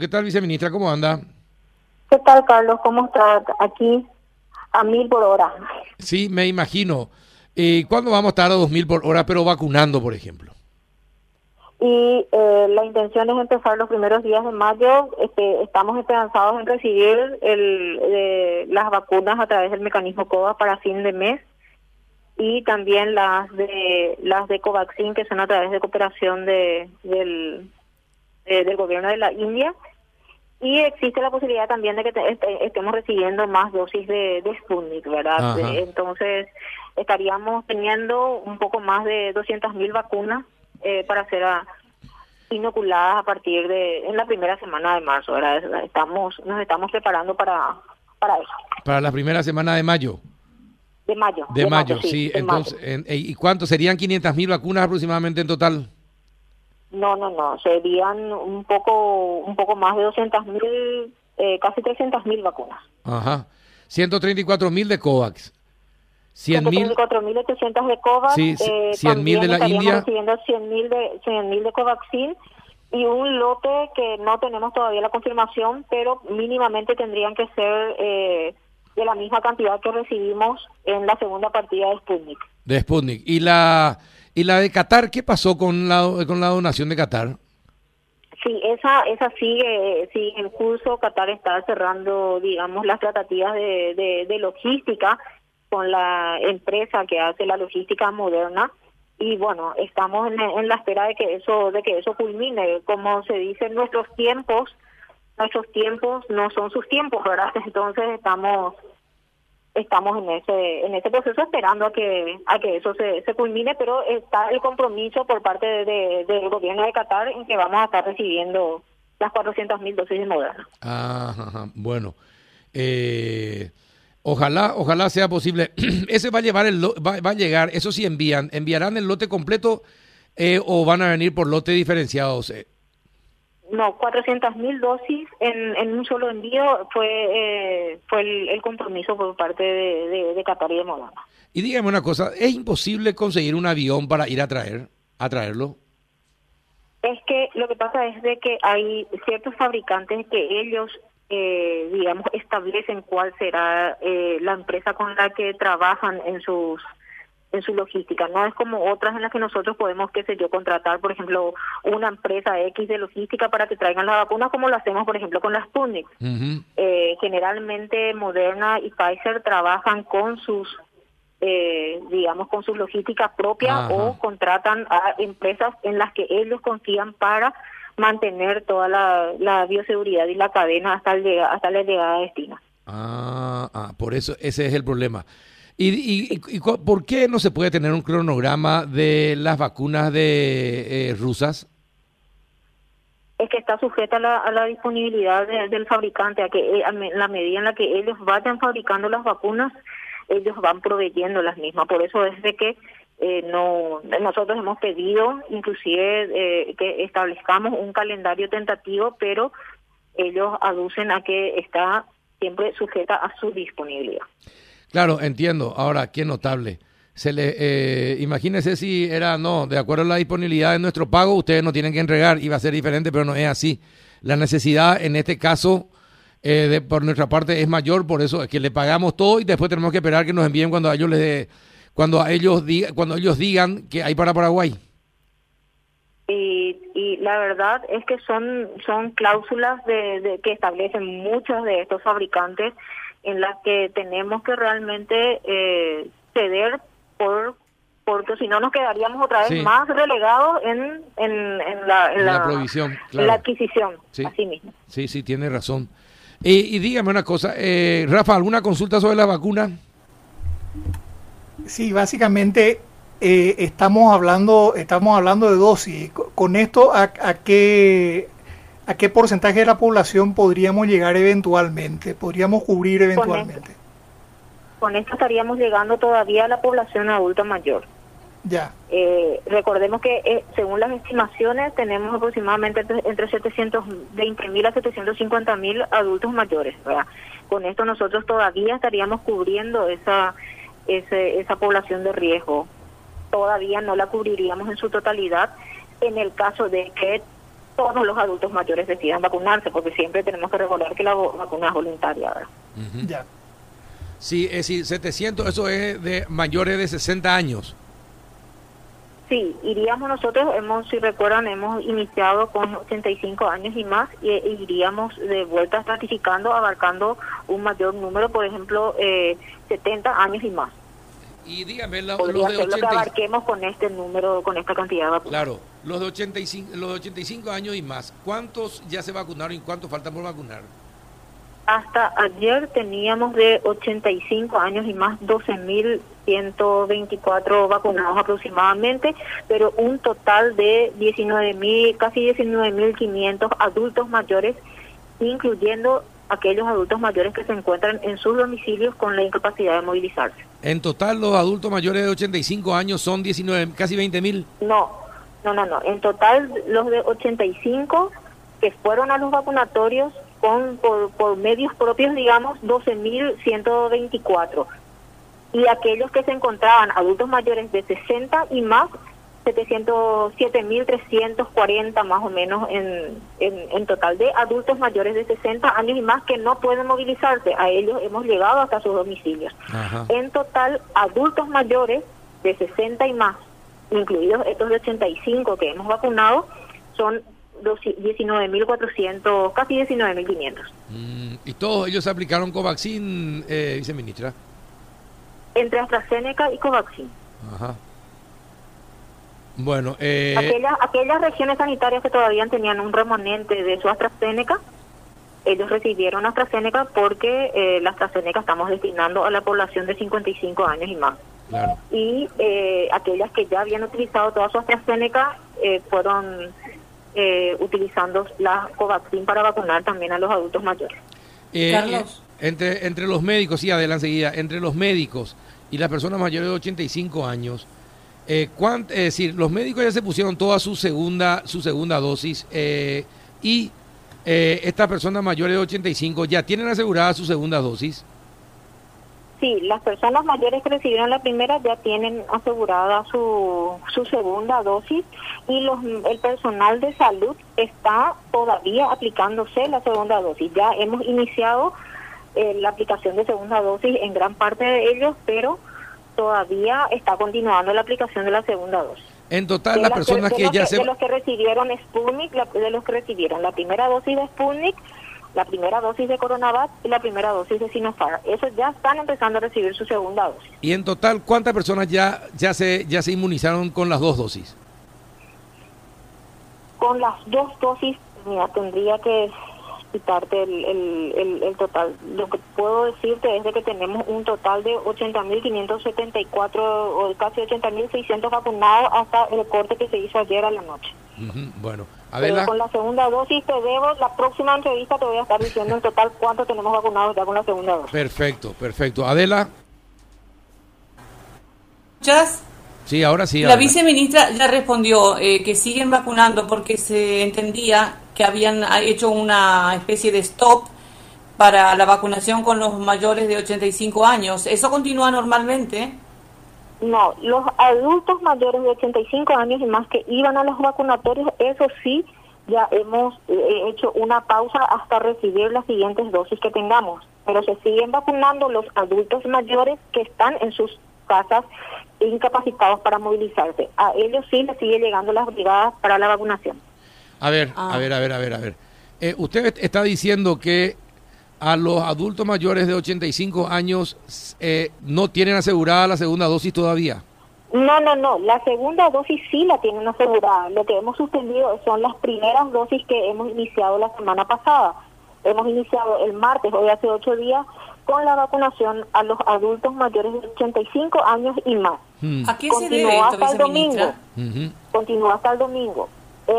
¿Qué tal, viceministra? ¿Cómo anda? ¿Qué tal, Carlos? ¿Cómo está? Aquí a mil por hora. Sí, me imagino. Eh, ¿Cuándo vamos a estar a dos mil por hora, pero vacunando, por ejemplo? Y eh, la intención es empezar los primeros días de mayo. Este, estamos esperanzados en recibir el, eh, las vacunas a través del mecanismo COVA para fin de mes y también las de las de Covaxin que son a través de cooperación de, del, del gobierno de la India y existe la posibilidad también de que este, estemos recibiendo más dosis de, de Sputnik, ¿verdad? Entonces, estaríamos teniendo un poco más de 200.000 vacunas eh, para ser ah, inoculadas a partir de en la primera semana de marzo, ¿verdad? Estamos nos estamos preparando para para eso. Para la primera semana de mayo. De mayo. De, mayo, sí. Entonces, ¿y cuánto serían 500.000 vacunas aproximadamente en total? No, no, no, serían un poco un poco más de 200 mil, eh, casi 300 mil vacunas. Ajá. 134 mil de COVAX. 100 mil. 134.800 de COVAX. Sí, eh, 100 mil de la India. recibiendo 100 mil de, 100 de Covaxin y un lote que no tenemos todavía la confirmación, pero mínimamente tendrían que ser eh, de la misma cantidad que recibimos en la segunda partida de Sputnik. De Sputnik. ¿Y la ¿Y la de Qatar? ¿Qué pasó con la, con la donación de Qatar? Sí, esa, esa sigue, sigue en curso. Qatar está cerrando, digamos, las tratativas de, de, logística con la empresa que hace la logística moderna y bueno estamos en, la espera de que eso de que eso culmine como se dice nuestros tiempos nuestros tiempos no son sus tiempos verdad entonces estamos estamos en ese en ese proceso esperando a que a que eso se, se culmine pero está el compromiso por parte de, del gobierno de Qatar en que vamos a estar recibiendo las 400 mil dosis de Moderna. Ah, bueno. Eh, ojalá ojalá sea posible. ese va a llevar el va, va, a llegar. Eso sí envían enviarán el lote completo eh, o van a venir por lotes diferenciados. Eh. No, 400 mil dosis en, en un solo envío fue eh, fue el, compromiso por parte de, de, Qatar y de Moderna. Y dígame una cosa, ¿es imposible conseguir un avión para ir a traer a traerlo? Es que lo que pasa es de que hay ciertos fabricantes que ellos, eh, digamos, establecen cuál será eh, la empresa con la que trabajan en sus en su logística. No es como otras en las que nosotros podemos, qué sé yo, contratar, por ejemplo, una empresa X de logística para que traigan la vacuna, como lo hacemos, por ejemplo, con las Sputnik. eh, generalmente Moderna y Pfizer trabajan con sus, eh, digamos, con sus logísticas propias o contratan a empresas en las que ellos confían para mantener toda la, la bioseguridad y la cadena hasta, el, hasta la llegada a destino. Ah, ah, por eso ese es el problema. ¿Y, y, por qué no se puede tener un cronograma de las vacunas de eh, rusas? Es que está sujeta a la, disponibilidad del fabricante, a que eh, en la medida en la que ellos vayan fabricando las vacunas, ellos van proveyendo las mismas. Por eso es de que eh, no nosotros hemos pedido inclusive que establezcamos un calendario tentativo, pero ellos aducen a que está siempre sujeta a su disponibilidad. Claro, entiendo. Ahora, qué notable. Se le, eh, imagínese si era, no, de acuerdo a la disponibilidad de nuestro pago, ustedes no tienen que entregar, iba a ser diferente, pero no es así. La necesidad en este caso, eh, de, por nuestra parte, es mayor, por eso es que le pagamos todo y después tenemos que esperar que nos envíen cuando a ellos les, cuando a ellos diga, cuando ellos digan que hay para Paraguay. Y, y la verdad es que son son cláusulas de, de que establecen muchos de estos fabricantes en las que tenemos que realmente eh, ceder por porque si no nos quedaríamos otra vez más relegados en, en, la, en la, provisión, la adquisición, sí. así mismo. Sí, sí, tiene razón. Y, y dígame una cosa, eh, Rafa, ¿alguna consulta sobre la vacuna? Sí, básicamente eh, estamos hablando estamos hablando de dosis. Con esto, ¿a, a qué ¿a qué porcentaje de la población podríamos llegar eventualmente? ¿Podríamos cubrir eventualmente? Con esto, estaríamos llegando todavía a la población adulta mayor. Ya. Eh, recordemos que eh, según las estimaciones tenemos aproximadamente entre 720 mil a 750 mil adultos mayores. ¿verdad? Con esto nosotros todavía estaríamos cubriendo esa, ese, esa población de riesgo. Todavía no la cubriríamos en su totalidad en el caso de que todos los adultos mayores decidan vacunarse, porque siempre tenemos que recordar que la vacuna es voluntaria. ¿verdad? Ya. Sí, es decir, 700, eso es de mayores de 60 años. Sí, iríamos nosotros, hemos, si recuerdan, hemos iniciado con 85 años y más, y, iríamos de vuelta estratificando, abarcando un mayor número, por ejemplo, eh, 70 años y más. Y dígame, los de 80... lo que abarquemos con este número, con esta cantidad de vacunas. Claro, los de 85, los de 85 años y más, ¿cuántos ya se vacunaron y cuántos faltan por vacunar? Hasta ayer teníamos de 85 años y más 12.124 vacunados aproximadamente, pero un total de 19.000, casi 19.500 adultos mayores, incluyendo aquellos adultos mayores que se encuentran en sus domicilios con la incapacidad de movilizarse. En total, los adultos mayores de 85 años son 19, casi 20.000. No, no, no, no. En total, los de 85 que fueron a los vacunatorios con por, por medios propios, digamos, 12.124. Y aquellos que se encontraban adultos mayores de 60 y más, 707.340 más o menos en, en, total de adultos mayores de 60 años y más que no pueden movilizarse. A ellos hemos llegado hasta sus domicilios. En total, adultos mayores de 60 y más, incluidos estos de 85 que hemos vacunado, son 19.400, casi 19.500. Mm, ¿Y todos ellos aplicaron Covaxin, eh, viceministra? Entre AstraZeneca y Covaxin. Ajá. Bueno, eh... aquellas, aquellas regiones sanitarias que todavía tenían un remanente de su AstraZeneca, ellos recibieron AstraZeneca porque eh, la AstraZeneca estamos destinando a la población de 55 años y más. Y eh, aquellas que ya habían utilizado toda su AstraZeneca eh, fueron eh, utilizando la Covaxin para vacunar también a los adultos mayores. Eh, Carlos. Eh, entre, entre los médicos, sí, adelante enseguida, entre los médicos y las personas mayores de 85 años, eh, es decir, los médicos ya se pusieron toda su segunda, su segunda dosis y estas personas mayores de 85 ya tienen asegurada su segunda dosis. Sí, las personas mayores que recibieron la primera ya tienen asegurada su, su segunda dosis y los, el personal de salud está todavía aplicándose la segunda dosis. Ya hemos iniciado eh, la aplicación de segunda dosis en gran parte de ellos, pero todavía está continuando la aplicación de la segunda dosis. En total, las personas que, ya se... De los que recibieron Sputnik, de los que recibieron la primera dosis de Sputnik, la primera dosis de Coronavac y la primera dosis de Sinopharm. Esos ya están empezando a recibir su segunda dosis. Y en total, ¿cuántas personas ya ya se ya se inmunizaron con las dos dosis? Con las dos dosis, mira, tendría que quitarte el, el, el, total. Lo que puedo decirte es de que tenemos un total de 80.574 o casi 80.600 vacunados hasta el corte que se hizo ayer a la noche. Bueno, Adela. con la segunda dosis te debo, la próxima entrevista te voy a estar diciendo en total cuánto tenemos vacunados ya con la segunda dosis. Perfecto, perfecto. Adela. ¿Muchas? Sí, ahora sí. La viceministra ya respondió eh, que siguen vacunando porque se entendía que habían hecho una especie de stop para la vacunación con los mayores de 85 años. ¿Eso continúa normalmente? No, los adultos mayores de 85 años y más que iban a los vacunatorios, eso sí, ya hemos eh, hecho una pausa hasta recibir las siguientes dosis que tengamos. Pero se siguen vacunando los adultos mayores que están en sus casas incapacitados para movilizarse. A ellos sí les sigue llegando las brigadas para la vacunación. A ver, a ah. ver, a ver, a ver, a ver. Eh, usted está diciendo que a los adultos mayores de 85 años eh, no tienen asegurada la segunda dosis todavía. No, no, no. La segunda dosis sí la tienen asegurada. Lo que hemos suspendido son las primeras dosis que hemos iniciado la semana pasada. Hemos iniciado el martes, hoy hace ocho días, con la vacunación a los adultos mayores de 85 años y más. Hmm. ¿A qué se debe hasta el domingo. Continúa hasta el domingo.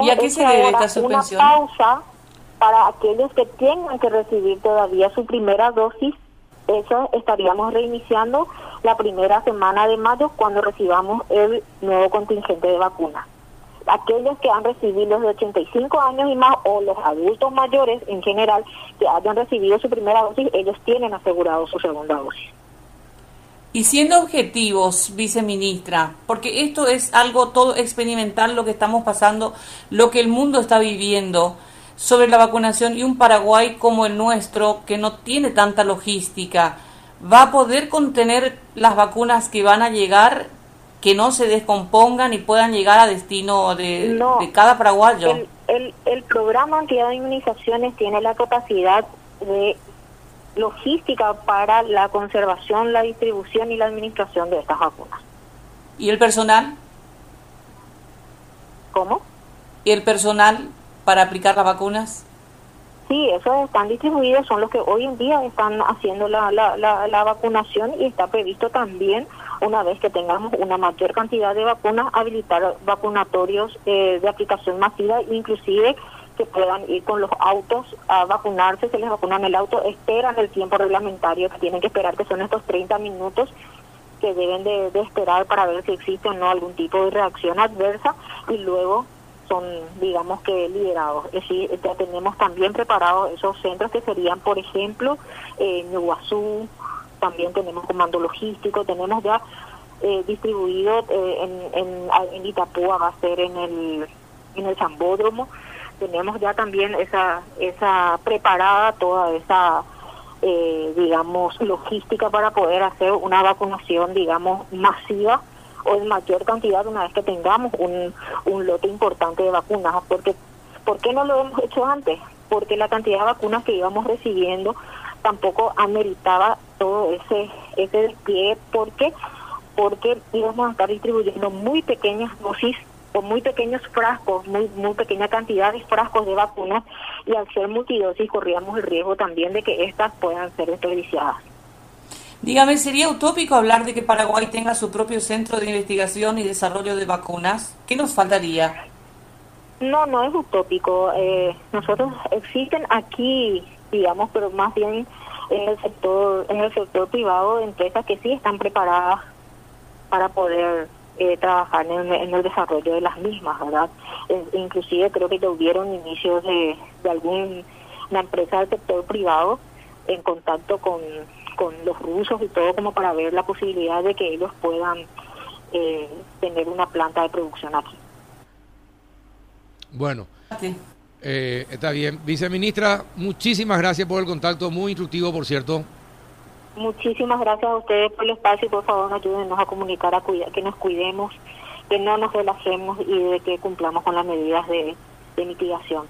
¿Y a qué se debe esta suspensión? Una pausa para aquellos que tengan que recibir todavía su primera dosis, eso estaríamos reiniciando la primera semana de mayo cuando recibamos el nuevo contingente de vacunas. Aquellos que han recibido los de 85 años y más o los adultos mayores en general que hayan recibido su primera dosis, ellos tienen asegurado su segunda dosis. Y siendo objetivos, viceministra, porque esto es algo todo experimental lo que estamos pasando, lo que el mundo está viviendo sobre la vacunación y un Paraguay como el nuestro que no tiene tanta logística, ¿va a poder contener las vacunas que van a llegar, que no se descompongan y puedan llegar a destino de, cada paraguayo? El, el, el programa antiedad de inmunizaciones tiene la capacidad de logística para la conservación, la distribución y la administración de estas vacunas. ¿Y el personal? ¿Cómo? ¿Y el personal para aplicar las vacunas? Sí, esos están distribuidos, son los que hoy en día están haciendo la, la, la, vacunación y está previsto también, una vez que tengamos una mayor cantidad de vacunas, habilitar vacunatorios eh, de aplicación masiva, inclusive que puedan ir con los autos a vacunarse, se les vacuna en el auto, esperan el tiempo reglamentario que tienen que esperar, que son estos 30 minutos que deben de, esperar para ver si existe o no algún tipo de reacción adversa y luego son, digamos que, liberados. Es decir, ya tenemos también preparados esos centros que serían, por ejemplo, en Iguazú, también tenemos comando logístico, tenemos ya eh, distribuido eh, en, en, en Itapúa, va a ser en el, en el Zambódromo, tenemos ya también esa, esa preparada, toda esa, eh, digamos, logística para poder hacer una vacunación, digamos, masiva o en mayor cantidad una vez que tengamos un, un lote importante de vacunas. Porque, ¿Por qué no lo hemos hecho antes? Porque la cantidad de vacunas que íbamos recibiendo tampoco ameritaba todo ese, ese despliegue. ¿Por qué? Porque íbamos a estar distribuyendo muy pequeñas dosis con muy pequeños frascos, muy, muy pequeña cantidad de frascos de vacunas y al ser multidosis corríamos el riesgo también de que estas puedan ser desperdiciadas. Dígame, ¿sería utópico hablar de que Paraguay tenga su propio centro de investigación y desarrollo de vacunas? ¿Qué nos faltaría? No, no es utópico. Eh, nosotros existen aquí, digamos, pero más bien en el sector, en el sector privado, empresas que sí están preparadas para poder eh, trabajar en, el desarrollo de las mismas, ¿verdad? inclusive creo que tuvieron inicios de, de alguna empresa del sector privado en contacto con, con los rusos y todo como para ver la posibilidad de que ellos puedan eh, tener una planta de producción aquí. Bueno, eh, está bien. Viceministra, muchísimas gracias por el contacto, muy instructivo, por cierto. Muchísimas gracias a ustedes por el espacio y por favor ayúdenos a comunicar, a que nos cuidemos, que no nos relajemos y de que cumplamos con las medidas de, de mitigación.